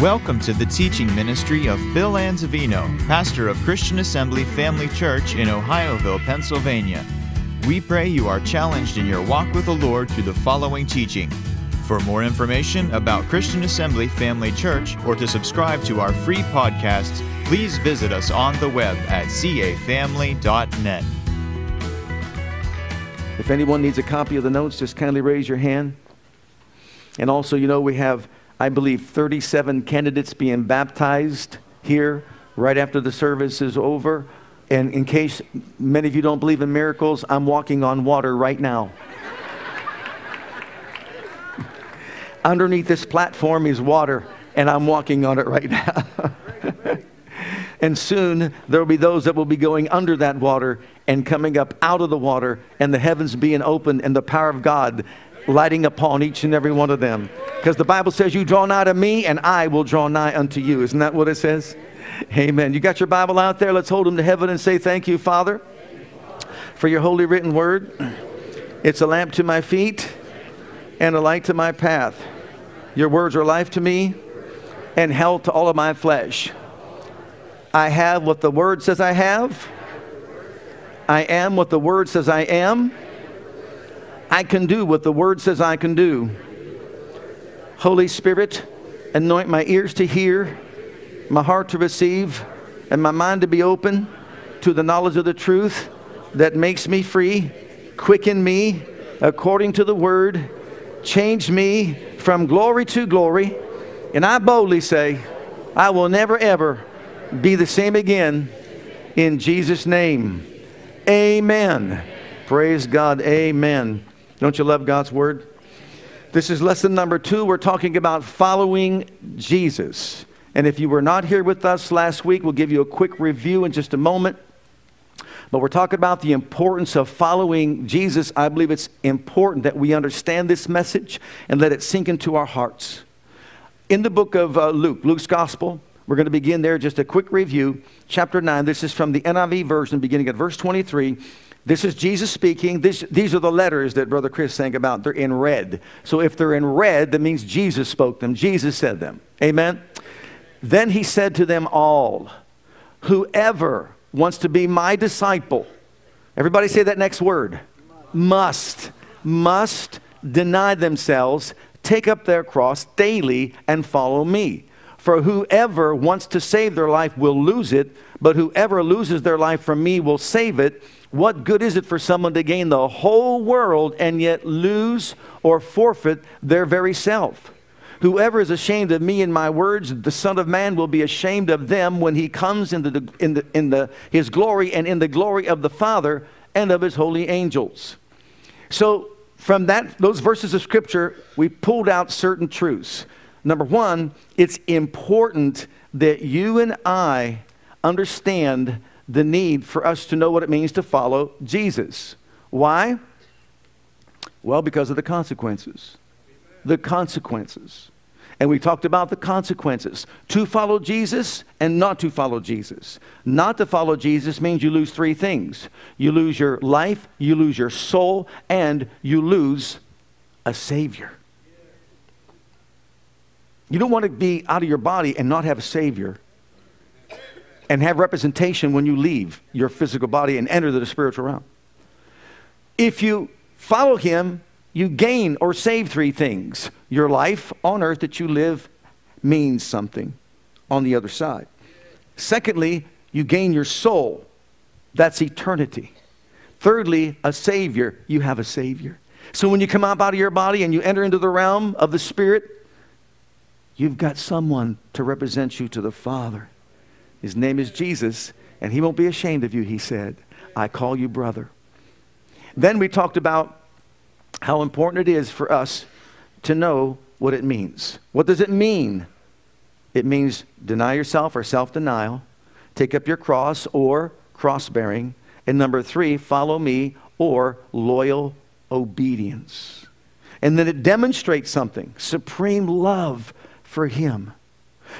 Welcome to the teaching ministry of Bill Anzavino, pastor of Christian Assembly Family Church in Ohioville, Pennsylvania. We pray you are challenged in your walk with the Lord through the following teaching. For more information about Christian Assembly Family Church or to subscribe to our free podcasts, please visit us on the web at cafamily.net. If anyone needs a copy of the notes, just kindly raise your hand. And also, you know, we have I believe, 37 candidates being baptized here right after the service is over. And in case many of you don't believe in miracles, I'm walking on water right now. Underneath this platform is water, and I'm walking on it right now. and soon there will be those that will be going under that water and coming up out of the water, and the heavens being opened, and the power of God lighting upon each and every one of them. Because the Bible says, You draw nigh to me, and I will draw nigh unto you. Isn't that what it says? Amen. You got your Bible out there? Let's hold them to heaven and say, Thank you, Father, for your holy written word. It's a lamp to my feet and a light to my path. Your words are life to me and health to all of my flesh. I have what the word says I have. I am what the word says I am. I can do what the Word says I can do. Holy Spirit, anoint my ears to hear, my heart to receive, and my mind to be open to the knowledge of the truth that makes me free. Quicken me according to the Word. Change me from glory to glory. And I boldly say, I will never ever be the same again in Jesus' name. Amen. Praise God. Amen. Don't you love God's word? This is lesson number two. We're talking about following Jesus. And if you were not here with us last week, we'll give you a quick review in just a moment. But we're talking about the importance of following Jesus. I believe it's important that we understand this message and let it sink into our hearts. In the book of uh, Luke, Luke's Gospel, we're going to begin there. Just a quick review. Chapter 9, this is from the NIV version, beginning at verse 23. This is Jesus speaking. This, these are the letters that Brother Chris sang about. They're in red. So if they're in red, that means Jesus spoke them. Jesus said them. Amen. Then he said to them all, Whoever wants to be my disciple, everybody say that next word, must, must deny themselves, take up their cross daily, and follow me. For whoever wants to save their life will lose it, but whoever loses their life for me will save it. What good is it for someone to gain the whole world and yet lose or forfeit their very self? Whoever is ashamed of me and my words, the Son of Man will be ashamed of them when he comes in, the, in, the, in the, his glory and in the glory of the Father and of his holy angels. So, from that, those verses of Scripture, we pulled out certain truths. Number one, it's important that you and I understand the need for us to know what it means to follow Jesus. Why? Well, because of the consequences. The consequences. And we talked about the consequences. To follow Jesus and not to follow Jesus. Not to follow Jesus means you lose three things you lose your life, you lose your soul, and you lose a Savior. You don't want to be out of your body and not have a Savior and have representation when you leave your physical body and enter the spiritual realm. If you follow him, you gain or save three things. Your life on earth that you live means something on the other side. Secondly, you gain your soul. That's eternity. Thirdly, a Savior. You have a Savior. So when you come up out of your body and you enter into the realm of the Spirit, you've got someone to represent you to the Father. His name is Jesus, and he won't be ashamed of you, he said. I call you brother. Then we talked about how important it is for us to know what it means. What does it mean? It means deny yourself or self denial, take up your cross or cross bearing, and number three, follow me or loyal obedience. And then it demonstrates something supreme love for Him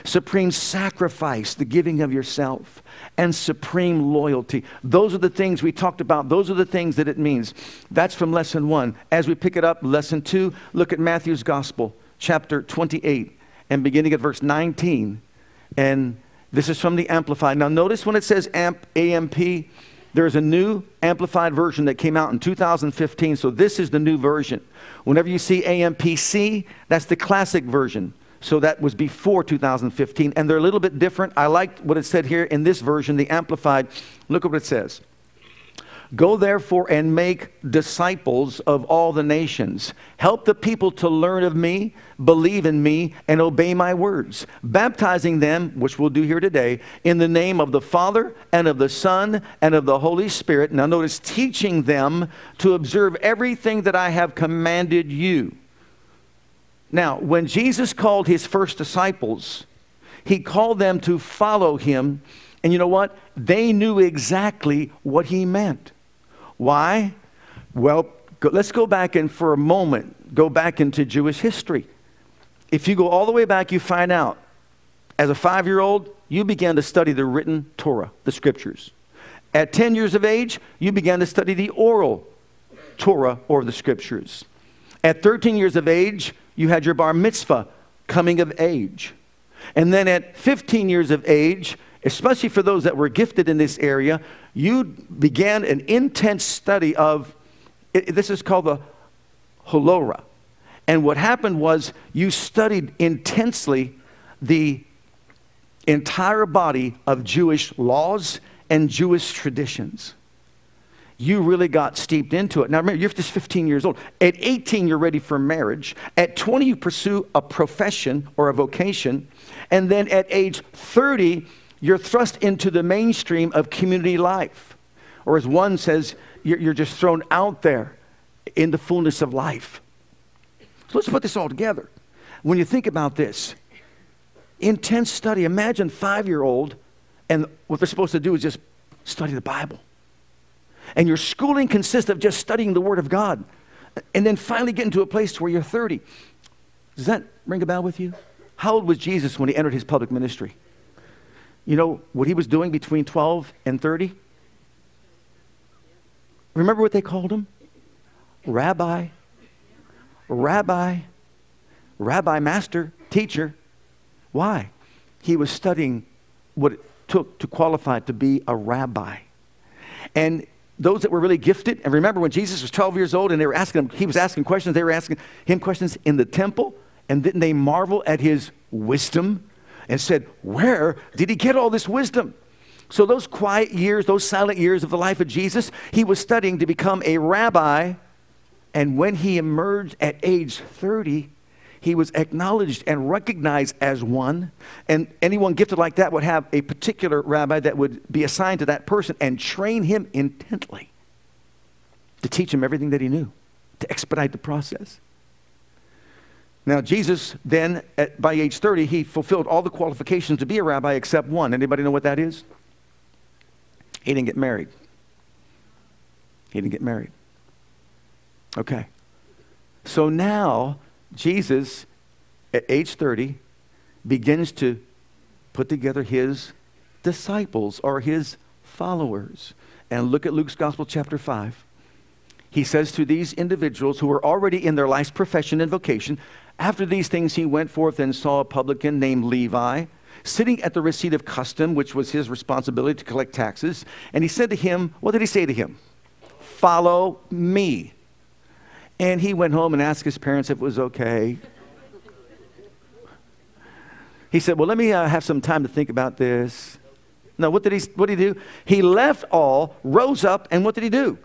supreme sacrifice, the giving of yourself, and supreme loyalty. Those are the things we talked about. Those are the things that it means. That's from lesson one. As we pick it up, lesson two, look at Matthew's Gospel, chapter 28 and beginning at verse 19. And this is from the Amplified. Now, notice when it says amp, AMP, there's a new amplified version that came out in 2015. So this is the new version. Whenever you see AMPC, that's the classic version. So that was before 2015. And they're a little bit different. I like what it said here in this version, the amplified. Look at what it says. Go therefore and make disciples of all the nations. Help the people to learn of me, believe in me, and obey my words, baptizing them, which we'll do here today, in the name of the Father and of the Son and of the Holy Spirit. Now, notice teaching them to observe everything that I have commanded you. Now, when Jesus called his first disciples, he called them to follow him. And you know what? They knew exactly what he meant. Why? Well, go, let's go back and for a moment, go back into Jewish history. If you go all the way back, you find out as a five year old, you began to study the written Torah, the scriptures. At 10 years of age, you began to study the oral Torah or the scriptures. At 13 years of age, you had your bar mitzvah, coming of age. And then at 15 years of age, especially for those that were gifted in this area, you began an intense study of it, this is called the Holora. And what happened was you studied intensely the entire body of Jewish laws and Jewish traditions. You really got steeped into it. Now remember, you're just 15 years old. At 18, you're ready for marriage. At 20, you pursue a profession or a vocation. And then at age 30, you're thrust into the mainstream of community life. Or as one says, you're, just thrown out there in the fullness of life. So let's put this all together. When you think about this, intense study, imagine five year old, and what they're supposed to do is just study the Bible. And your schooling consists of just studying the Word of God. And then finally getting to a place where you're 30. Does that ring a bell with you? How old was Jesus when he entered his public ministry? You know what he was doing between 12 and 30? Remember what they called him? Rabbi. Rabbi. Rabbi, master, teacher. Why? He was studying what it took to qualify to be a rabbi. And those that were really gifted, and remember when Jesus was 12 years old and they were asking him, he was asking questions, they were asking him questions in the temple, and didn't they marvel at his wisdom and said, Where did he get all this wisdom? So, those quiet years, those silent years of the life of Jesus, he was studying to become a rabbi. And when he emerged at age 30, he was acknowledged and recognized as one. And anyone gifted like that would have a particular rabbi that would be assigned to that person and train him intently to teach him everything that he knew, to expedite the process. Now, Jesus then, at, by age 30, he fulfilled all the qualifications to be a rabbi except one. Anybody know what that is? He didn't get married. He didn't get married. Okay. So now, Jesus, at age 30, begins to put together his disciples or his followers. And look at Luke's Gospel, chapter 5. He says to these individuals who were already in their life's profession and vocation, after these things, he went forth and saw a publican named Levi sitting at the receipt of custom, which was his responsibility to collect taxes. And he said to him, What did he say to him? Follow me. And he went home and asked his parents if it was okay. He said, Well, let me uh, have some time to think about this. No, what did, he, what did he do? He left all, rose up, and what did he do?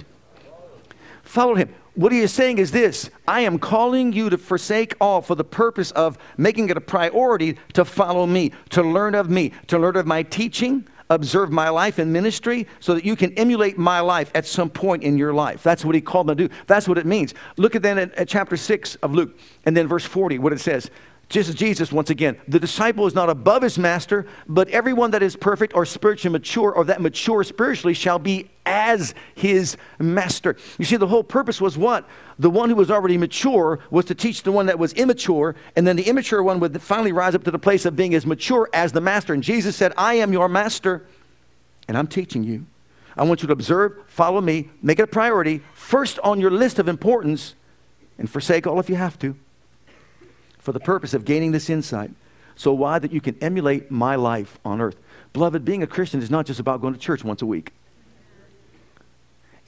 Followed him. What he is saying is this I am calling you to forsake all for the purpose of making it a priority to follow me, to learn of me, to learn of my teaching, observe my life and ministry so that you can emulate my life at some point in your life. That's what he called them to do. That's what it means. Look at then at, at chapter 6 of Luke and then verse 40, what it says. Just as Jesus, once again, the disciple is not above his master, but everyone that is perfect or spiritually mature or that mature spiritually shall be as his master. You see, the whole purpose was what? The one who was already mature was to teach the one that was immature, and then the immature one would finally rise up to the place of being as mature as the master. And Jesus said, I am your master, and I'm teaching you. I want you to observe, follow me, make it a priority, first on your list of importance, and forsake all if you have to for the purpose of gaining this insight. So why? That you can emulate my life on earth. Beloved, being a Christian is not just about going to church once a week.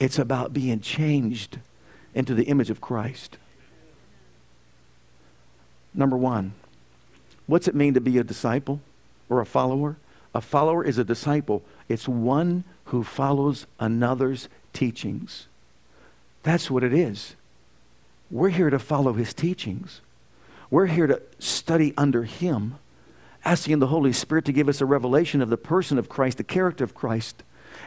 It's about being changed into the image of Christ. Number one, what's it mean to be a disciple or a follower? A follower is a disciple, it's one who follows another's teachings. That's what it is. We're here to follow his teachings. We're here to study under him, asking the Holy Spirit to give us a revelation of the person of Christ, the character of Christ,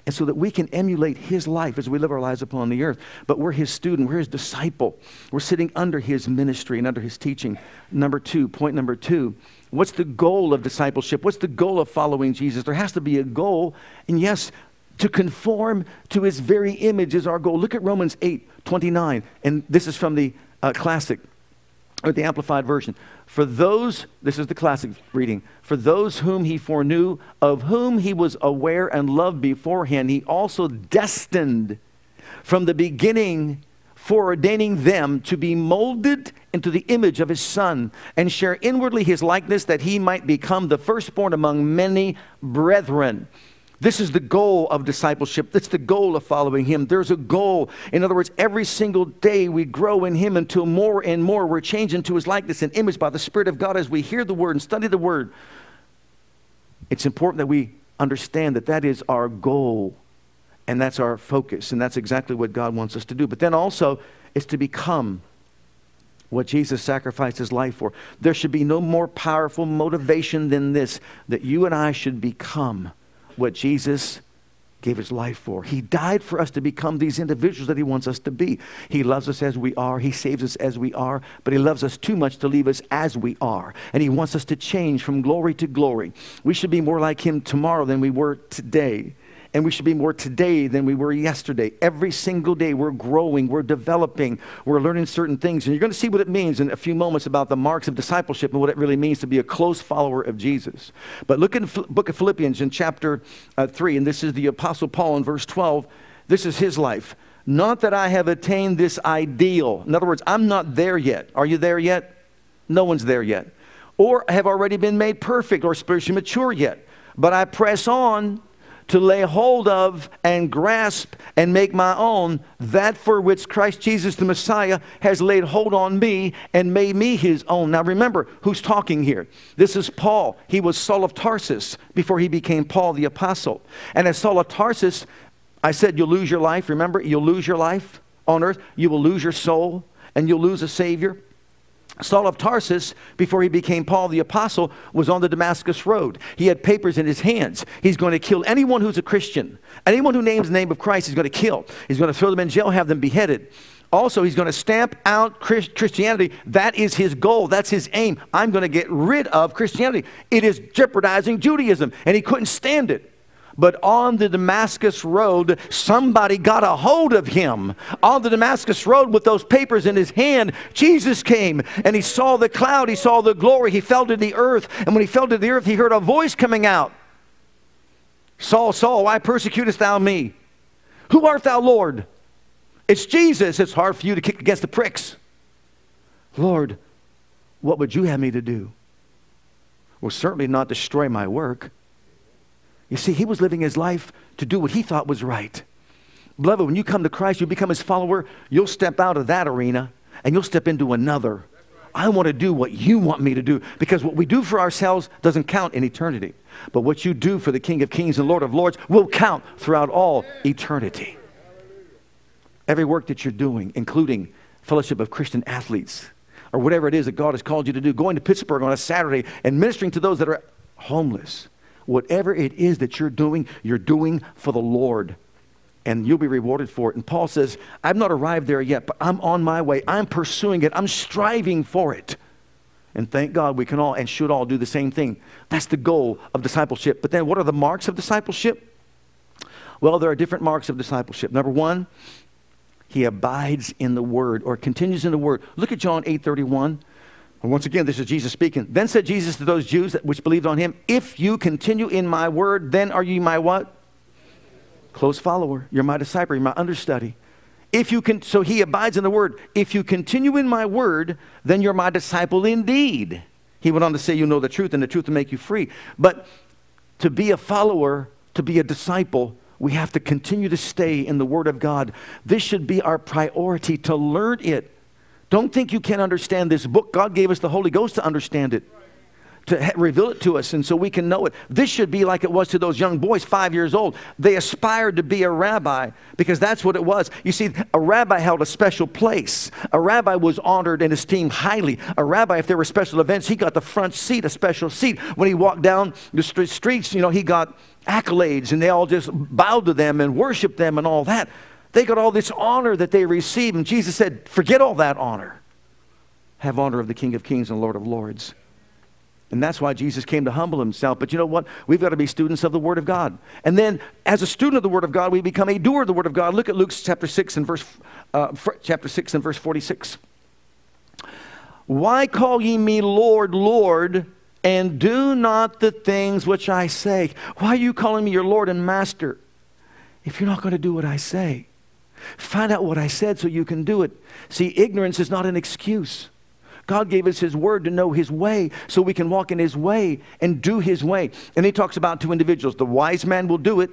and so that we can emulate his life as we live our lives upon the earth. But we're his student, we're his disciple. We're sitting under his ministry and under his teaching. Number two, point number two, what's the goal of discipleship? What's the goal of following Jesus? There has to be a goal, and yes, to conform to his very image is our goal. Look at Romans 8 29, and this is from the uh, classic or the amplified version. For those, this is the classic reading, for those whom he foreknew, of whom he was aware and loved beforehand, he also destined from the beginning foreordaining them to be molded into the image of his son and share inwardly his likeness that he might become the firstborn among many brethren. This is the goal of discipleship. That's the goal of following Him. There's a goal. In other words, every single day we grow in Him until more and more we're changed into His likeness and image by the Spirit of God as we hear the Word and study the Word. It's important that we understand that that is our goal and that's our focus, and that's exactly what God wants us to do. But then also, it's to become what Jesus sacrificed his life for. There should be no more powerful motivation than this that you and I should become what Jesus gave his life for. He died for us to become these individuals that he wants us to be. He loves us as we are, he saves us as we are, but he loves us too much to leave us as we are. And he wants us to change from glory to glory. We should be more like him tomorrow than we were today and we should be more today than we were yesterday. Every single day, we're growing, we're developing, we're learning certain things. And you're going to see what it means in a few moments about the marks of discipleship and what it really means to be a close follower of Jesus. But look in the book of Philippians in chapter uh, 3, and this is the Apostle Paul in verse 12. This is his life. Not that I have attained this ideal. In other words, I'm not there yet. Are you there yet? No one's there yet. Or have already been made perfect or spiritually mature yet. But I press on to lay hold of and grasp and make my own that for which Christ Jesus the Messiah has laid hold on me and made me his own. Now remember who's talking here. This is Paul. He was Saul of Tarsus before he became Paul the Apostle. And as Saul of Tarsus, I said you'll lose your life. Remember, you'll lose your life on earth, you will lose your soul, and you'll lose a Savior. Saul of Tarsus, before he became Paul the Apostle, was on the Damascus Road. He had papers in his hands. He's going to kill anyone who's a Christian. Anyone who names the name of Christ, he's going to kill. He's going to throw them in jail, have them beheaded. Also, he's going to stamp out Christianity. That is his goal. That's his aim. I'm going to get rid of Christianity. It is jeopardizing Judaism, and he couldn't stand it. But on the Damascus Road, somebody got a hold of him. On the Damascus Road with those papers in his hand, Jesus came and he saw the cloud, he saw the glory, he fell to the earth. And when he fell to the earth, he heard a voice coming out Saul, Saul, why persecutest thou me? Who art thou, Lord? It's Jesus. It's hard for you to kick against the pricks. Lord, what would you have me to do? Well, certainly not destroy my work. You see, he was living his life to do what he thought was right. Beloved, when you come to Christ, you become his follower, you'll step out of that arena and you'll step into another. I want to do what you want me to do because what we do for ourselves doesn't count in eternity. But what you do for the King of Kings and Lord of Lords will count throughout all eternity. Every work that you're doing, including fellowship of Christian athletes, or whatever it is that God has called you to do, going to Pittsburgh on a Saturday and ministering to those that are homeless, Whatever it is that you're doing, you're doing for the Lord. And you'll be rewarded for it. And Paul says, I've not arrived there yet, but I'm on my way. I'm pursuing it. I'm striving for it. And thank God we can all and should all do the same thing. That's the goal of discipleship. But then what are the marks of discipleship? Well, there are different marks of discipleship. Number one, he abides in the word or continues in the word. Look at John 8 31. And once again, this is Jesus speaking. Then said Jesus to those Jews that, which believed on him, If you continue in my word, then are you my what? Close follower. You're my disciple. You're my understudy. If you can, so he abides in the word. If you continue in my word, then you're my disciple indeed. He went on to say, You know the truth, and the truth will make you free. But to be a follower, to be a disciple, we have to continue to stay in the Word of God. This should be our priority to learn it. Don't think you can't understand this book. God gave us the Holy Ghost to understand it to ha- reveal it to us and so we can know it. This should be like it was to those young boys, five years old. They aspired to be a rabbi because that's what it was. You see, a rabbi held a special place. A rabbi was honored and esteemed highly. A rabbi, if there were special events, he got the front seat, a special seat. When he walked down the streets, you know, he got accolades and they all just bowed to them and worshiped them and all that. They got all this honor that they received. And Jesus said, Forget all that honor. Have honor of the King of Kings and Lord of Lords. And that's why Jesus came to humble himself. But you know what? We've got to be students of the Word of God. And then, as a student of the Word of God, we become a doer of the Word of God. Look at Luke chapter 6 and verse, uh, chapter 6 and verse 46. Why call ye me Lord, Lord, and do not the things which I say? Why are you calling me your Lord and Master if you're not going to do what I say? Find out what I said so you can do it. See, ignorance is not an excuse. God gave us His word to know His way so we can walk in His way and do His way. And He talks about two individuals. The wise man will do it,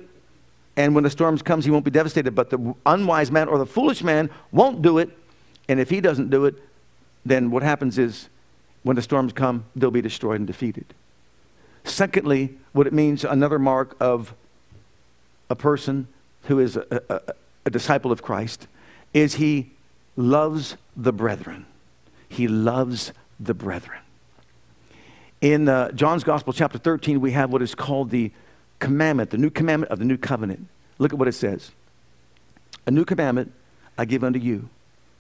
and when the storms comes, he won't be devastated. But the unwise man or the foolish man won't do it, and if he doesn't do it, then what happens is when the storms come, they'll be destroyed and defeated. Secondly, what it means, another mark of a person who is a, a, a disciple of Christ, is he loves the brethren. He loves the brethren. In uh, John's Gospel, chapter 13, we have what is called the commandment, the new commandment of the new covenant. Look at what it says A new commandment I give unto you.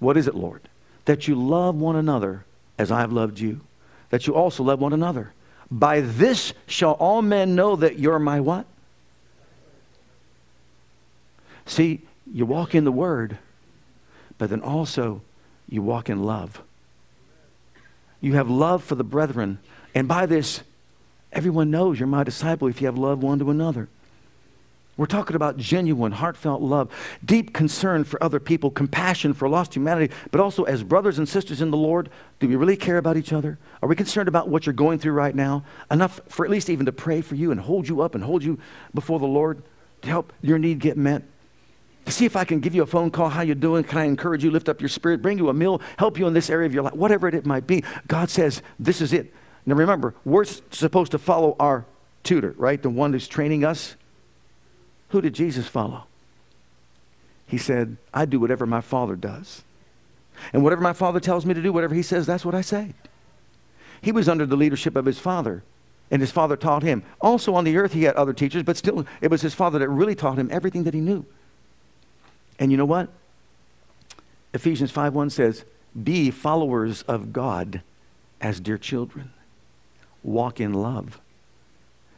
What is it, Lord? That you love one another as I have loved you, that you also love one another. By this shall all men know that you're my what? See, you walk in the word, but then also you walk in love. You have love for the brethren. And by this, everyone knows you're my disciple if you have love one to another. We're talking about genuine, heartfelt love, deep concern for other people, compassion for lost humanity, but also as brothers and sisters in the Lord, do we really care about each other? Are we concerned about what you're going through right now? Enough for at least even to pray for you and hold you up and hold you before the Lord to help your need get met? See if I can give you a phone call. How you doing? Can I encourage you, lift up your spirit, bring you a meal, help you in this area of your life, whatever it might be. God says, this is it. Now remember, we're supposed to follow our tutor, right? The one who's training us. Who did Jesus follow? He said, I do whatever my Father does. And whatever my Father tells me to do, whatever He says, that's what I say. He was under the leadership of His Father, and His Father taught him. Also on the earth, He had other teachers, but still, it was His Father that really taught him everything that He knew. And you know what? Ephesians 5:1 says, "Be followers of God as dear children. Walk in love."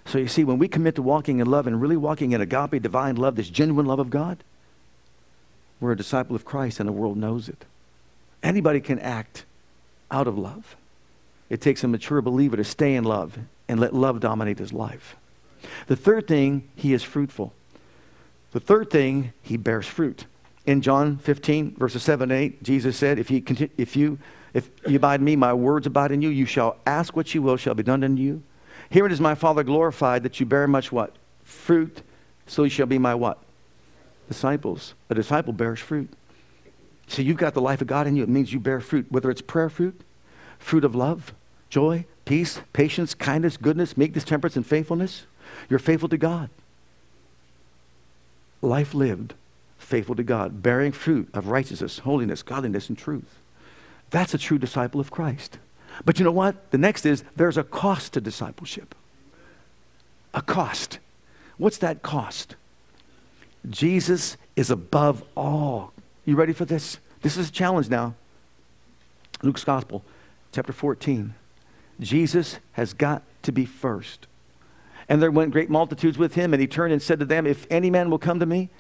So you see, when we commit to walking in love and really walking in agape, divine love, this genuine love of God, we're a disciple of Christ and the world knows it. Anybody can act out of love. It takes a mature believer to stay in love and let love dominate his life. The third thing, he is fruitful. The third thing, he bears fruit. In John 15, verses 7 and 8, Jesus said, if you, continue, if, you, if you abide in me, my words abide in you, you shall ask what you will, shall be done unto you. Herein is my Father glorified, that you bear much what? Fruit, so you shall be my what? Disciples. A disciple bears fruit. So you've got the life of God in you. It means you bear fruit, whether it's prayer fruit, fruit of love, joy, peace, patience, kindness, goodness, meekness, temperance, and faithfulness. You're faithful to God life lived faithful to God, bearing fruit of righteousness, holiness, godliness, and truth. That's a true disciple of Christ. But you know what? The next is there's a cost to discipleship. A cost. What's that cost? Jesus is above all. You ready for this? This is a challenge now. Luke's Gospel, chapter 14. Jesus has got to be first. And there went great multitudes with him, and he turned and said to them, If any man will come to me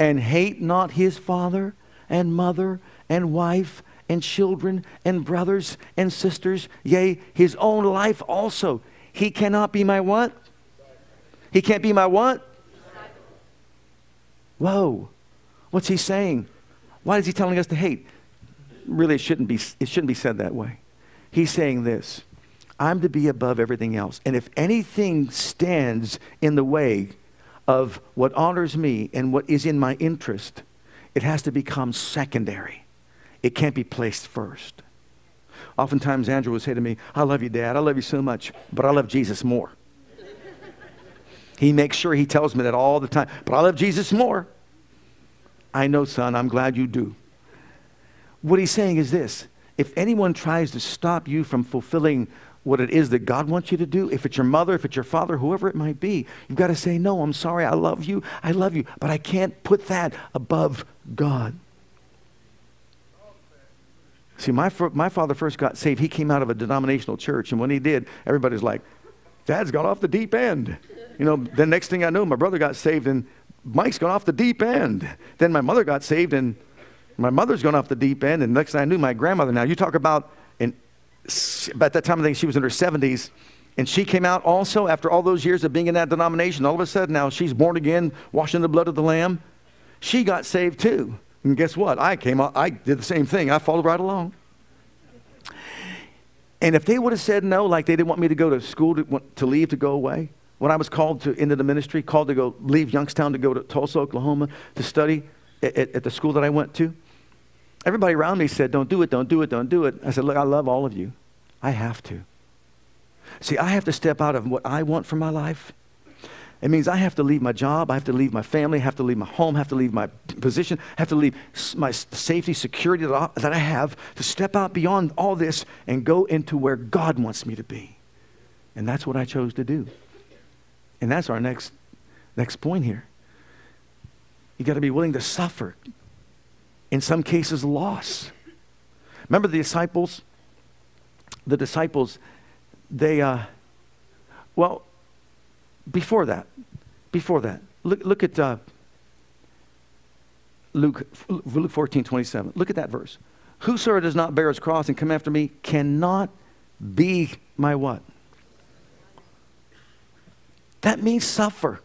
and hate not his father and mother and wife and children and brothers and sisters, yea, his own life also, he cannot be my what? He can't be my what? Whoa. What's he saying? Why is he telling us to hate? Really, it shouldn't be, it shouldn't be said that way. He's saying this I'm to be above everything else. And if anything stands in the way of what honors me and what is in my interest, it has to become secondary. It can't be placed first. Oftentimes, Andrew would say to me, I love you, Dad. I love you so much, but I love Jesus more. he makes sure he tells me that all the time, but I love Jesus more. I know, son, I'm glad you do. What he's saying is this if anyone tries to stop you from fulfilling what it is that God wants you to do, if it's your mother, if it's your father, whoever it might be, you've got to say, No, I'm sorry, I love you, I love you, but I can't put that above God. See, my, my father first got saved. He came out of a denominational church, and when he did, everybody's like, Dad's gone off the deep end. You know, the next thing I know, my brother got saved, and Mike's gone off the deep end. Then my mother got saved, and my mother's gone off the deep end. And next thing I knew, my grandmother. Now, you talk about about that time, I think she was in her 70s. And she came out also after all those years of being in that denomination. All of a sudden, now she's born again, washing the blood of the Lamb. She got saved too. And guess what? I came out, I did the same thing. I followed right along. And if they would have said no, like they didn't want me to go to school to, to leave to go away, when I was called to into the ministry, called to go leave Youngstown to go to Tulsa, Oklahoma to study at, at, at the school that I went to, Everybody around me said, Don't do it, don't do it, don't do it. I said, Look, I love all of you. I have to. See, I have to step out of what I want for my life. It means I have to leave my job, I have to leave my family, I have to leave my home, I have to leave my position, I have to leave my safety, security that I have to step out beyond all this and go into where God wants me to be. And that's what I chose to do. And that's our next, next point here. You got to be willing to suffer in some cases, loss. Remember the disciples? The disciples, they, uh, well, before that, before that, look, look at uh, Luke, Luke 14, 27. Look at that verse. Whosoever does not bear his cross and come after me cannot be my what? That means suffer.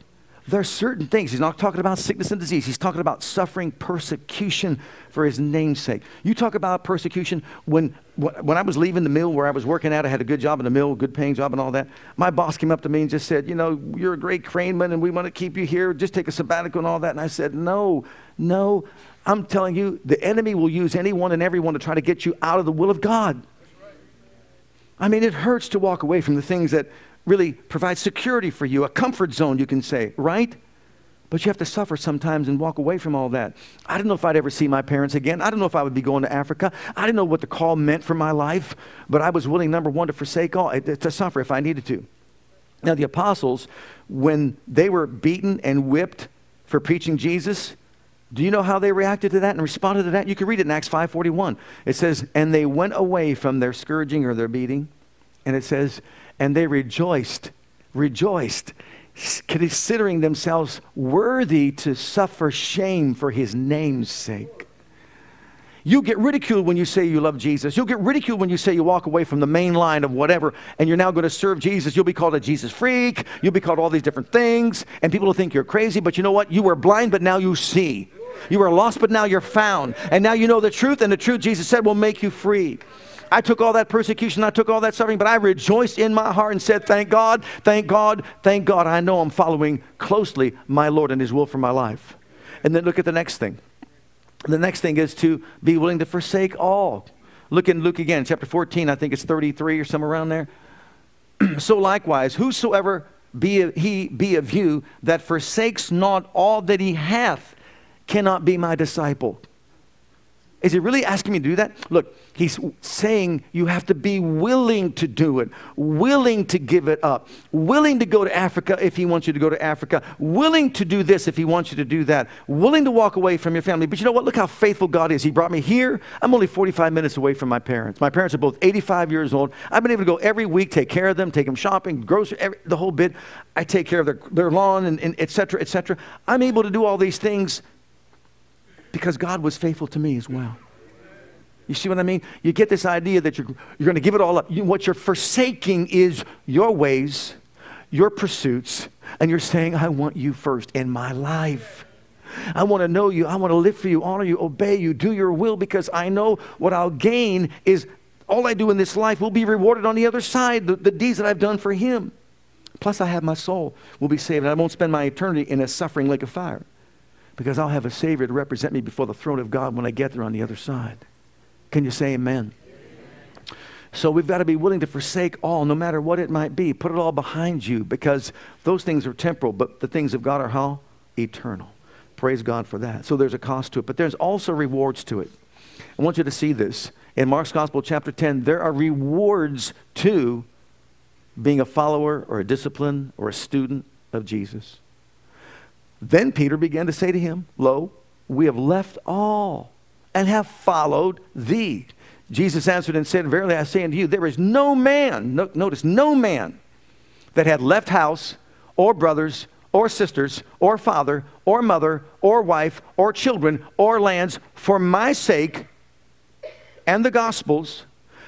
There are certain things. He's not talking about sickness and disease. He's talking about suffering persecution for his namesake. You talk about persecution. When, when I was leaving the mill where I was working at, I had a good job in the mill, good paying job and all that. My boss came up to me and just said, You know, you're a great craneman and we want to keep you here. Just take a sabbatical and all that. And I said, No, no. I'm telling you, the enemy will use anyone and everyone to try to get you out of the will of God. I mean, it hurts to walk away from the things that really provide security for you, a comfort zone, you can say, right? But you have to suffer sometimes and walk away from all that. I don't know if I'd ever see my parents again. I don't know if I would be going to Africa. I didn't know what the call meant for my life, but I was willing, number one, to forsake all, eh, to suffer if I needed to. Now, the apostles, when they were beaten and whipped for preaching Jesus, do you know how they reacted to that and responded to that? You can read it in Acts 5:41. It says, "And they went away from their scourging or their beating." And it says, and they rejoiced, rejoiced, considering themselves worthy to suffer shame for his name's sake. You get ridiculed when you say you love Jesus. You'll get ridiculed when you say you walk away from the main line of whatever and you're now going to serve Jesus. You'll be called a Jesus freak. You'll be called all these different things, and people will think you're crazy. But you know what? You were blind, but now you see. You were lost, but now you're found. And now you know the truth, and the truth, Jesus said, will make you free. I took all that persecution, I took all that suffering, but I rejoiced in my heart and said, Thank God, thank God, thank God. I know I'm following closely my Lord and His will for my life. And then look at the next thing. The next thing is to be willing to forsake all. Look in Luke again, chapter 14, I think it's 33 or somewhere around there. so likewise, whosoever be he be of you that forsakes not all that he hath cannot be my disciple. Is he really asking me to do that? Look, he's saying you have to be willing to do it, willing to give it up, willing to go to Africa if he wants you to go to Africa, willing to do this if he wants you to do that, willing to walk away from your family. But you know what? Look how faithful God is. He brought me here. I'm only 45 minutes away from my parents. My parents are both 85 years old. I've been able to go every week, take care of them, take them shopping, grocery, every, the whole bit. I take care of their, their lawn and, and et cetera, et cetera. I'm able to do all these things because God was faithful to me as well. You see what I mean? You get this idea that you're, you're going to give it all up. You, what you're forsaking is your ways, your pursuits, and you're saying, I want you first in my life. I want to know you. I want to live for you, honor you, obey you, do your will because I know what I'll gain is all I do in this life will be rewarded on the other side, the, the deeds that I've done for Him. Plus, I have my soul will be saved, and I won't spend my eternity in a suffering lake of fire because I'll have a Savior to represent me before the throne of God when I get there on the other side. Can you say amen? amen? So we've got to be willing to forsake all, no matter what it might be. Put it all behind you because those things are temporal, but the things of God are how? Eternal. Praise God for that. So there's a cost to it, but there's also rewards to it. I want you to see this. In Mark's Gospel, chapter 10, there are rewards to being a follower or a discipline or a student of Jesus. Then Peter began to say to him, Lo, we have left all and have followed thee. Jesus answered and said, Verily I say unto you, there is no man, no, notice, no man that had left house or brothers or sisters or father or mother or wife or children or lands for my sake and the gospel's,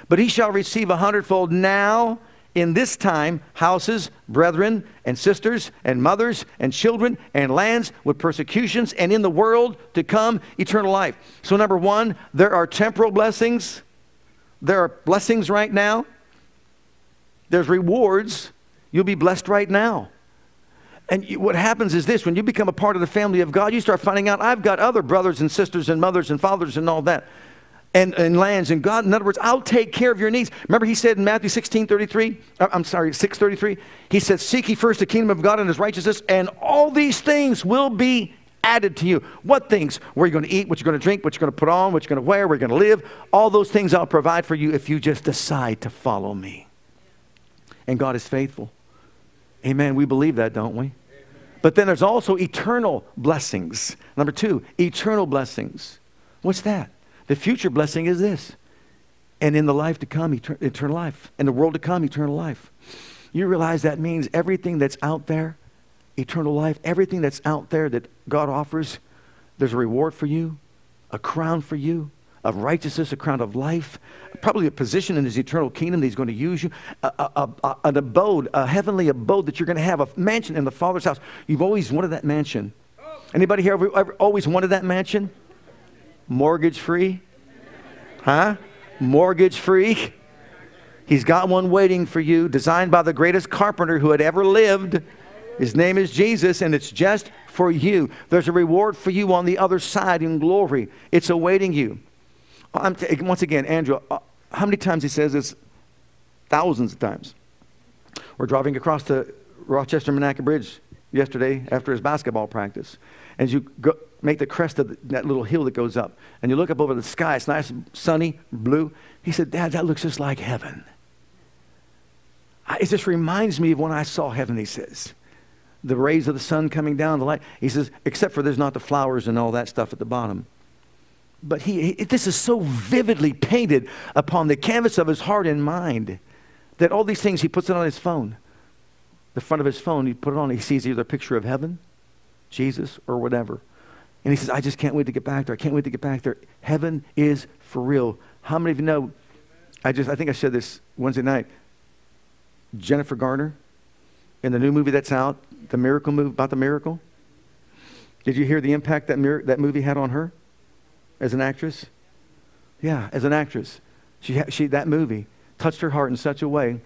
but he shall receive a hundredfold now in this time houses, brethren, and sisters, and mothers, and children, and lands with persecutions, and in the world to come eternal life. So, number one, there are temporal blessings. There are blessings right now. There's rewards. You'll be blessed right now. And what happens is this when you become a part of the family of God, you start finding out I've got other brothers and sisters and mothers and fathers and all that and, and lands and God. In other words, I'll take care of your needs. Remember, he said in Matthew 16 33, uh, I'm sorry, 6 33, he said, Seek ye first the kingdom of God and his righteousness, and all these things will be added to you. What things? Where you're going to eat, what you're going to drink, what you're going to put on, what you're going to wear, where you're going to live. All those things I'll provide for you if you just decide to follow me. And God is faithful. Amen. We believe that, don't we? But then there's also eternal blessings. Number two, eternal blessings. What's that? The future blessing is this. And in the life to come, etern- eternal life. In the world to come, eternal life. You realize that means everything that's out there, eternal life, everything that's out there that God offers, there's a reward for you, a crown for you, of righteousness, a crown of life, probably a position in his eternal kingdom that he's going to use you, a, a, a, an abode, a heavenly abode that you're going to have, a mansion in the Father's house. You've always wanted that mansion. Anybody here ever, ever always wanted that mansion? Mortgage free? Huh? Mortgage free? He's got one waiting for you, designed by the greatest carpenter who had ever lived. His name is Jesus, and it's just for you. There's a reward for you on the other side in glory. It's awaiting you. T- once again, Andrew, uh, how many times he says this? Thousands of times. We're driving across the Rochester Monaca Bridge yesterday after his basketball practice. As you go, make the crest of that little hill that goes up, and you look up over the sky, it's nice, sunny, blue. He said, Dad, that looks just like heaven. I, it just reminds me of when I saw heaven, he says. The rays of the sun coming down, the light. He says, except for there's not the flowers and all that stuff at the bottom. But he, he this is so vividly painted upon the canvas of his heart and mind that all these things he puts it on his phone. The front of his phone, he put it on, he sees either a picture of heaven Jesus or whatever. And he says, I just can't wait to get back there. I can't wait to get back there. Heaven is for real. How many of you know? I just, I think I said this Wednesday night. Jennifer Garner in the new movie that's out, the miracle movie about the miracle. Did you hear the impact that, mir- that movie had on her as an actress? Yeah, as an actress. She, she, that movie touched her heart in such a way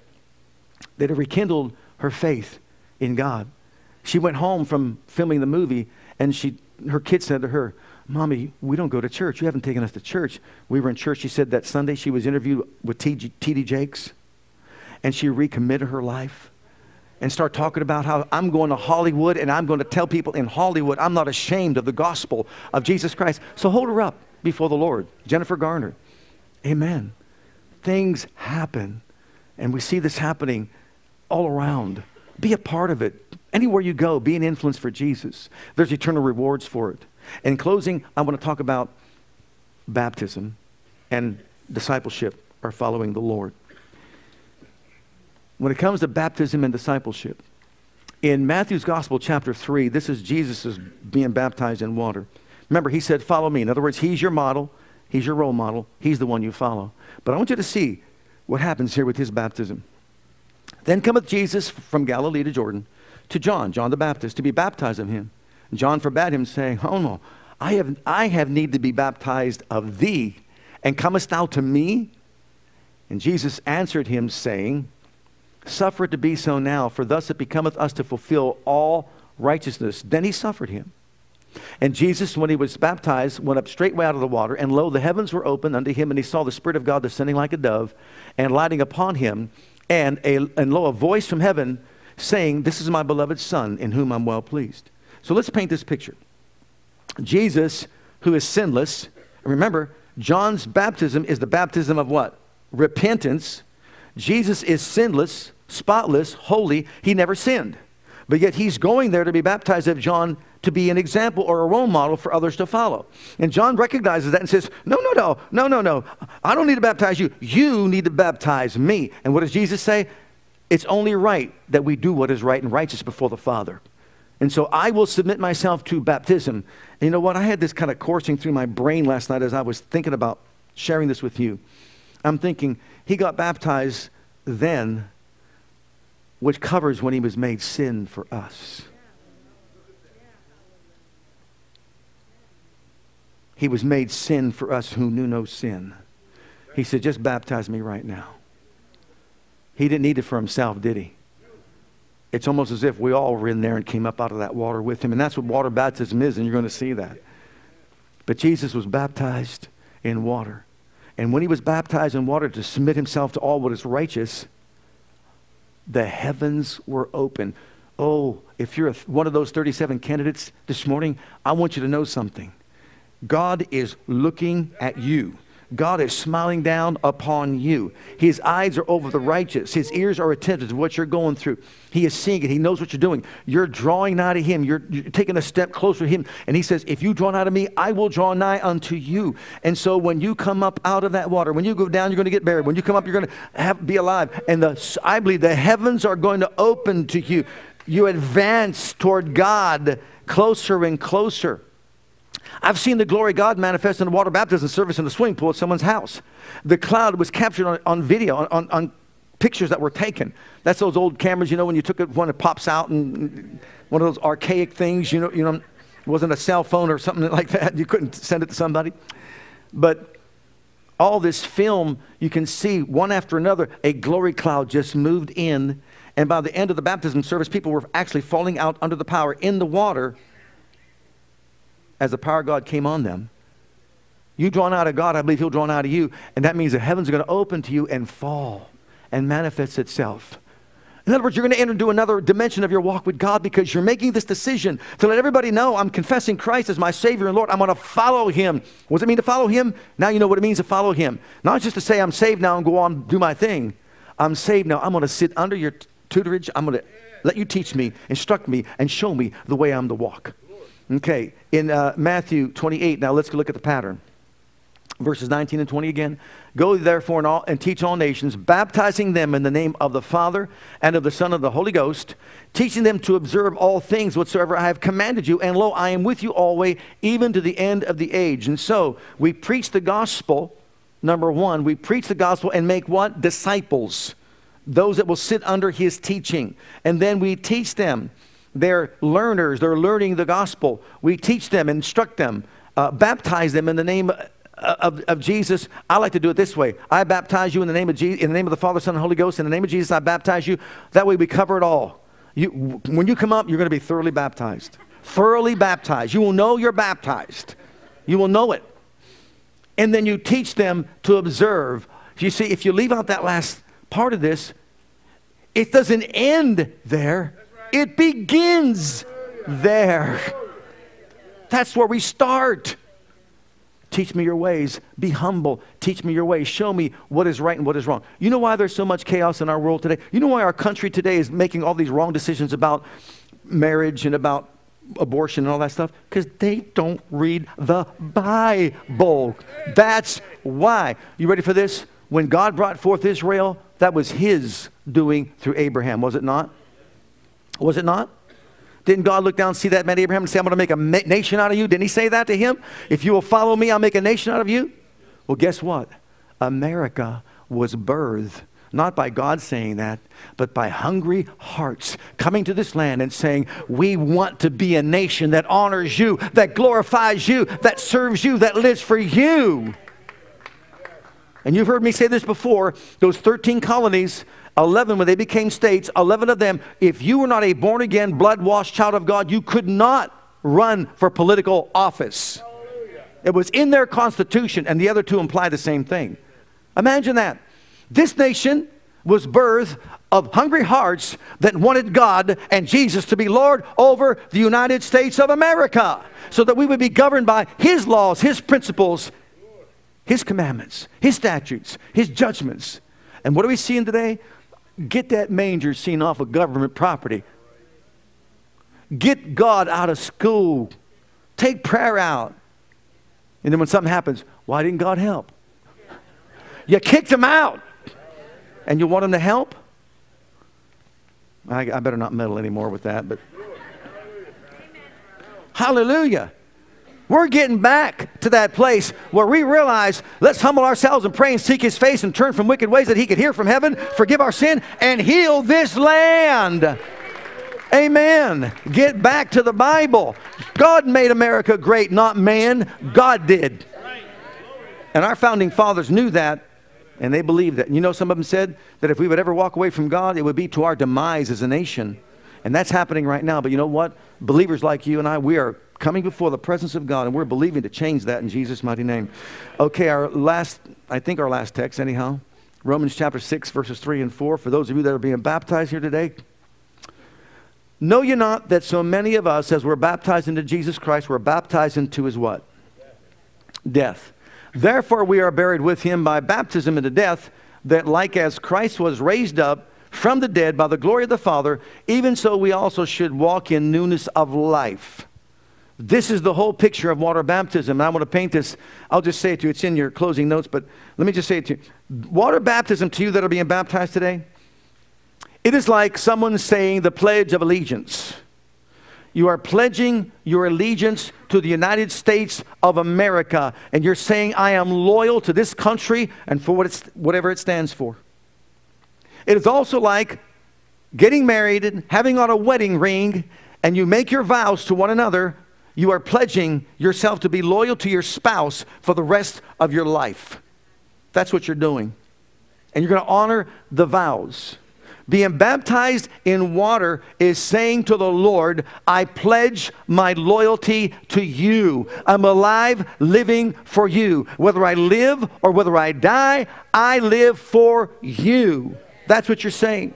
that it rekindled her faith in God. She went home from filming the movie, and she, her kid said to her, Mommy, we don't go to church. You haven't taken us to church. We were in church, she said, that Sunday. She was interviewed with T.D. Jakes, and she recommitted her life and start talking about how I'm going to Hollywood and I'm going to tell people in Hollywood I'm not ashamed of the gospel of Jesus Christ. So hold her up before the Lord. Jennifer Garner. Amen. Things happen, and we see this happening all around. Be a part of it. Anywhere you go, be an influence for Jesus. There's eternal rewards for it. In closing, I want to talk about baptism and discipleship or following the Lord. When it comes to baptism and discipleship, in Matthew's Gospel, chapter 3, this is Jesus being baptized in water. Remember, he said, Follow me. In other words, he's your model, he's your role model, he's the one you follow. But I want you to see what happens here with his baptism. Then cometh Jesus from Galilee to Jordan to John, John the Baptist, to be baptized of him. And John forbade him, saying, Oh no, I have, I have need to be baptized of thee, and comest thou to me? And Jesus answered him, saying, Suffer it to be so now, for thus it becometh us to fulfill all righteousness. Then he suffered him. And Jesus, when he was baptized, went up straightway out of the water, and lo, the heavens were opened unto him, and he saw the Spirit of God descending like a dove, and lighting upon him, and, a, and lo, a voice from heaven saying, This is my beloved Son, in whom I'm well pleased. So let's paint this picture. Jesus, who is sinless, remember, John's baptism is the baptism of what? Repentance. Jesus is sinless, spotless, holy. He never sinned. But yet he's going there to be baptized of John to be an example or a role model for others to follow. And John recognizes that and says, No, no, no, no, no, no. I don't need to baptize you. You need to baptize me. And what does Jesus say? It's only right that we do what is right and righteous before the Father. And so I will submit myself to baptism. And you know what? I had this kind of coursing through my brain last night as I was thinking about sharing this with you. I'm thinking, he got baptized then, which covers when he was made sin for us. He was made sin for us who knew no sin. He said, just baptize me right now. He didn't need it for himself, did he? It's almost as if we all were in there and came up out of that water with him. And that's what water baptism is, and you're going to see that. But Jesus was baptized in water. And when he was baptized in water to submit himself to all what is righteous, the heavens were open. Oh, if you're one of those 37 candidates this morning, I want you to know something. God is looking at you. God is smiling down upon you. His eyes are over the righteous. His ears are attentive to what you're going through. He is seeing it. He knows what you're doing. You're drawing nigh to Him. You're, you're, taking a step closer to Him. And He says, If you draw nigh to me, I will draw nigh unto you. And so when you come up out of that water, when you go down, you're going to get buried. When you come up, you're going to have, be alive. And the, I believe the heavens are going to open to you. You advance toward God closer and closer. I've seen the glory of God manifest in a water baptism service in the swimming pool at someone's house. The cloud was captured on, on video, on, on, on, pictures that were taken. That's those old cameras, you know, when you took it, one it pops out and one of those archaic things, you know, you know, it wasn't a cell phone or something like that. You couldn't send it to somebody. But all this film, you can see one after another, a glory cloud just moved in. And by the end of the baptism service, people were actually falling out under the power in the water as the power of God came on them. You drawn out of God, I believe He'll draw out of you. And that means the heavens are going to open to you and fall and manifest itself. In other words, you're going to enter into another dimension of your walk with God because you're making this decision to let everybody know I'm confessing Christ as my Savior and Lord. I'm going to follow Him. What does it mean to follow Him? Now you know what it means to follow Him. Not just to say I'm saved now and go on do my thing. I'm saved now. I'm going to sit under your tutorage. I'm going to let you teach me, instruct me, and show me the way I'm to walk. Okay, in uh, Matthew 28, now let's look at the pattern. Verses 19 and 20 again. Go therefore and, all, and teach all nations, baptizing them in the name of the Father and of the Son of the Holy Ghost, teaching them to observe all things whatsoever I have commanded you. And lo, I am with you always, even to the end of the age. And so we preach the gospel. Number one, we preach the gospel and make what? Disciples. Those that will sit under his teaching. And then we teach them they're learners, they're learning the gospel. We teach them, instruct them, uh, baptize them in the name of, of, Jesus. I like to do it this way I baptize you in the name of Jesus, in the name of the Father, Son, and Holy Ghost. In the name of Jesus, I baptize you. That way we cover it all. You, when you come up, you're going to be thoroughly baptized. Thoroughly baptized. You will know you're baptized. You will know it. And then you teach them to observe. You see, if you leave out that last part of this, it doesn't end there. It begins there. That's where we start. Teach me your ways. Be humble. Teach me your ways. Show me what is right and what is wrong. You know why there's so much chaos in our world today? You know why our country today is making all these wrong decisions about marriage and about abortion and all that stuff? Because they don't read the Bible. That's why. You ready for this? When God brought forth Israel, that was His doing through Abraham, was it not? Was it not? Didn't God look down and see that man Abraham and say, I'm going to make a ma- nation out of you? Didn't he say that to him? If you will follow me, I'll make a nation out of you? Well, guess what? America was birthed not by God saying that, but by hungry hearts coming to this land and saying, We want to be a nation that honors you, that glorifies you, that serves you, that lives for you. And you've heard me say this before those 13 colonies, 11 when they became states, 11 of them, if you were not a born again, blood washed child of God, you could not run for political office. It was in their constitution, and the other two imply the same thing. Imagine that. This nation was birth of hungry hearts that wanted God and Jesus to be Lord over the United States of America so that we would be governed by His laws, His principles, His commandments, His statutes, His judgments. And what are we seeing today? Get that manger scene off of government property. Get God out of school. Take prayer out. And then when something happens, why didn't God help? You kicked him out and you want him to help? I, I better not meddle anymore with that, but. Hallelujah. We're getting back to that place where we realize let's humble ourselves and pray and seek His face and turn from wicked ways that He could hear from heaven, forgive our sin, and heal this land. Amen. Get back to the Bible. God made America great, not man. God did. And our founding fathers knew that and they believed that. You know, some of them said that if we would ever walk away from God, it would be to our demise as a nation. And that's happening right now. But you know what? Believers like you and I, we are coming before the presence of God, and we're believing to change that in Jesus' mighty name. Okay, our last, I think our last text, anyhow, Romans chapter 6, verses 3 and 4. For those of you that are being baptized here today, know you not that so many of us, as we're baptized into Jesus Christ, we're baptized into his what? Death. Therefore, we are buried with him by baptism into death, that like as Christ was raised up from the dead by the glory of the Father, even so we also should walk in newness of life. This is the whole picture of water baptism. And I want to paint this. I'll just say it to you. It's in your closing notes, but let me just say it to you. Water baptism to you that are being baptized today, it is like someone saying the Pledge of Allegiance. You are pledging your allegiance to the United States of America, and you're saying, I am loyal to this country and for what it's, whatever it stands for. It is also like getting married and having on a wedding ring, and you make your vows to one another. You are pledging yourself to be loyal to your spouse for the rest of your life. That's what you're doing. And you're going to honor the vows. Being baptized in water is saying to the Lord, I pledge my loyalty to you. I'm alive, living for you. Whether I live or whether I die, I live for you. That's what you're saying.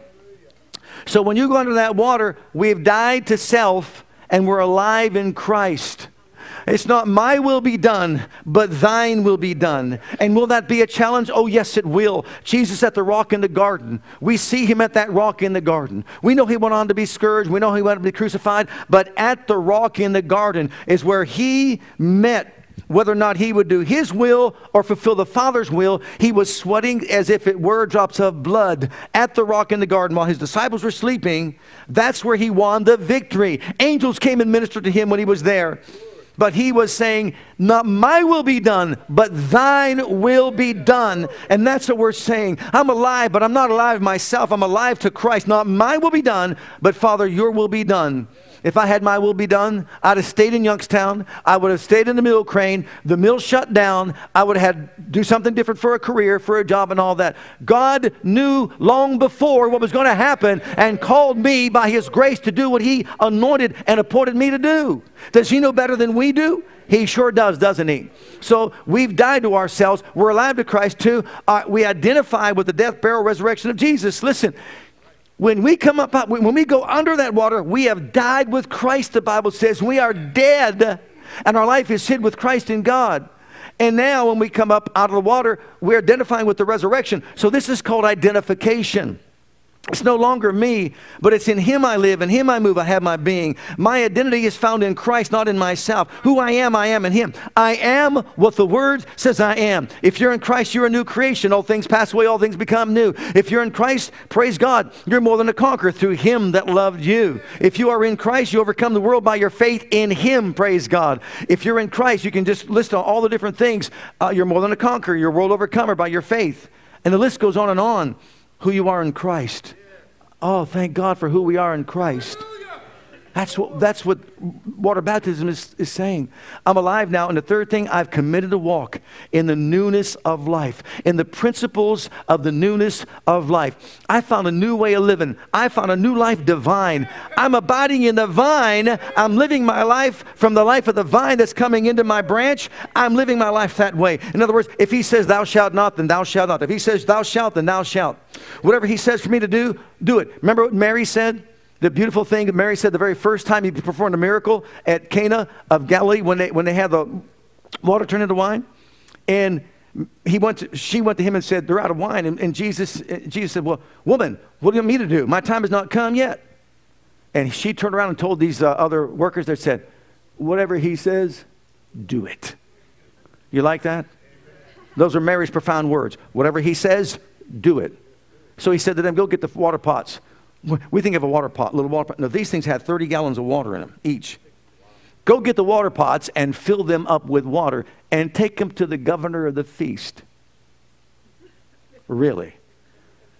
So when you go under that water, we've died to self and we're alive in Christ. It's not my will be done, but thine will be done. And will that be a challenge? Oh, yes, it will. Jesus at the rock in the garden. We see him at that rock in the garden. We know he went on to be scourged. We know he went on to be crucified. But at the rock in the garden is where he met whether or not he would do his will or fulfill the Father's will, he was sweating as if it were drops of blood at the rock in the garden while his disciples were sleeping. That's where he won the victory. Angels came and ministered to him when he was there but he was saying, Not my will be done, but thine will be done. And that's what we're saying. I'm alive, but I'm not alive myself. I'm alive to Christ. Not my will be done, but Father, your will be done. If I had my will be done, I'd have stayed in Youngstown. I would have stayed in the mill crane. The mill shut down. I would have had do something different for a career, for a job, and all that. God knew long before what was going to happen and called me by His grace to do what He anointed and appointed me to do. Does He know better than we do? He sure does, doesn't he? So we've died to ourselves. We're alive to Christ too. Uh, we identify with the death, burial, resurrection of Jesus. Listen, when we come up, when we go under that water, we have died with Christ, the Bible says. We are dead, and our life is hid with Christ in God. And now, when we come up out of the water, we're identifying with the resurrection. So, this is called identification. It's no longer me, but it's in Him I live, in Him I move, I have my being. My identity is found in Christ, not in myself. Who I am, I am in Him. I am what the Word says I am. If you're in Christ, you're a new creation. All things pass away, all things become new. If you're in Christ, praise God, you're more than a conqueror through Him that loved you. If you are in Christ, you overcome the world by your faith in Him, praise God. If you're in Christ, you can just list all the different things. Uh, you're more than a conqueror, you're a world overcomer by your faith. And the list goes on and on who you are in Christ. Oh, thank God for who we are in Christ. That's what, that's what water baptism is, is saying. I'm alive now. And the third thing, I've committed to walk in the newness of life, in the principles of the newness of life. I found a new way of living. I found a new life divine. I'm abiding in the vine. I'm living my life from the life of the vine that's coming into my branch. I'm living my life that way. In other words, if he says, Thou shalt not, then thou shalt not. If he says, Thou shalt, then thou shalt. Whatever he says for me to do, do it. Remember what Mary said? The beautiful thing, Mary said the very first time he performed a miracle at Cana of Galilee when they, when they had the water turned into wine. And he went to, she went to him and said, They're out of wine. And, and Jesus, Jesus said, Well, woman, what do you want me to do? My time has not come yet. And she turned around and told these uh, other workers that said, Whatever he says, do it. You like that? Those are Mary's profound words. Whatever he says, do it. So he said to them, Go get the water pots. We think of a water pot, little water pot. No, these things had 30 gallons of water in them each. Go get the water pots and fill them up with water and take them to the governor of the feast. Really?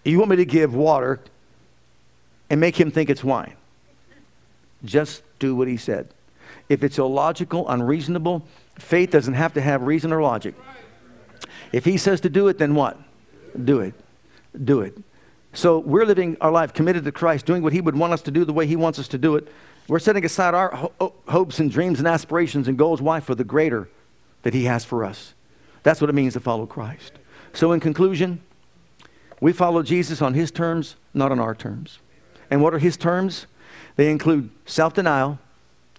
You want me to give water and make him think it's wine? Just do what he said. If it's illogical, unreasonable, faith doesn't have to have reason or logic. If he says to do it, then what? Do it. Do it. So we're living our life committed to Christ, doing what He would want us to do the way He wants us to do it. We're setting aside our ho- oh, hopes and dreams and aspirations and goals. Why? For the greater that He has for us. That's what it means to follow Christ. So, in conclusion, we follow Jesus on His terms, not on our terms. And what are His terms? They include self denial,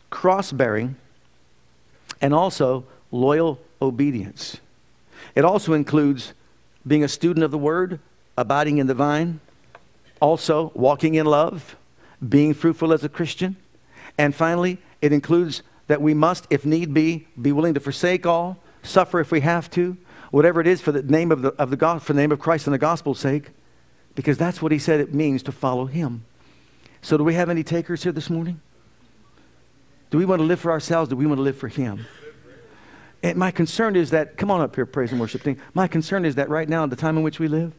cross bearing, and also loyal obedience. It also includes being a student of the Word, abiding in the vine, also walking in love, being fruitful as a Christian, and finally, it includes that we must, if need be, be willing to forsake all, suffer if we have to, whatever it is for the name of the, of the for the name of Christ and the gospel's sake, because that's what he said it means to follow him. So, do we have any takers here this morning? Do we want to live for ourselves? Do we want to live for him? And my concern is that, come on up here, praise and worship team. My concern is that right now, in the time in which we live,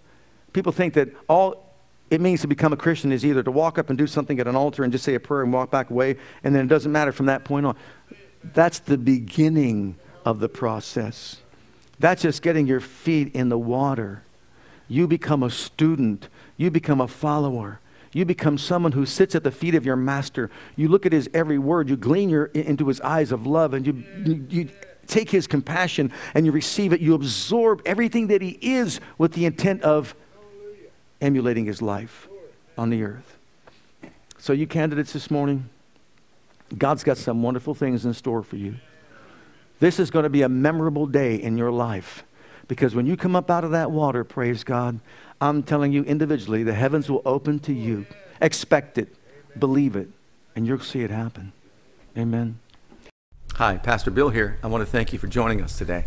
people think that all it means to become a Christian is either to walk up and do something at an altar and just say a prayer and walk back away, and then it doesn't matter from that point on. That's the beginning of the process. That's just getting your feet in the water. You become a student, you become a follower. You become someone who sits at the feet of your master. You look at his every word. You glean your, into his eyes of love, and you, you, you take his compassion and you receive it. You absorb everything that he is with the intent of emulating his life on the earth. So, you candidates this morning, God's got some wonderful things in store for you. This is going to be a memorable day in your life because when you come up out of that water, praise God, I'm telling you individually, the heavens will open to you. Expect it, believe it, and you'll see it happen. Amen. Hi, Pastor Bill here. I want to thank you for joining us today.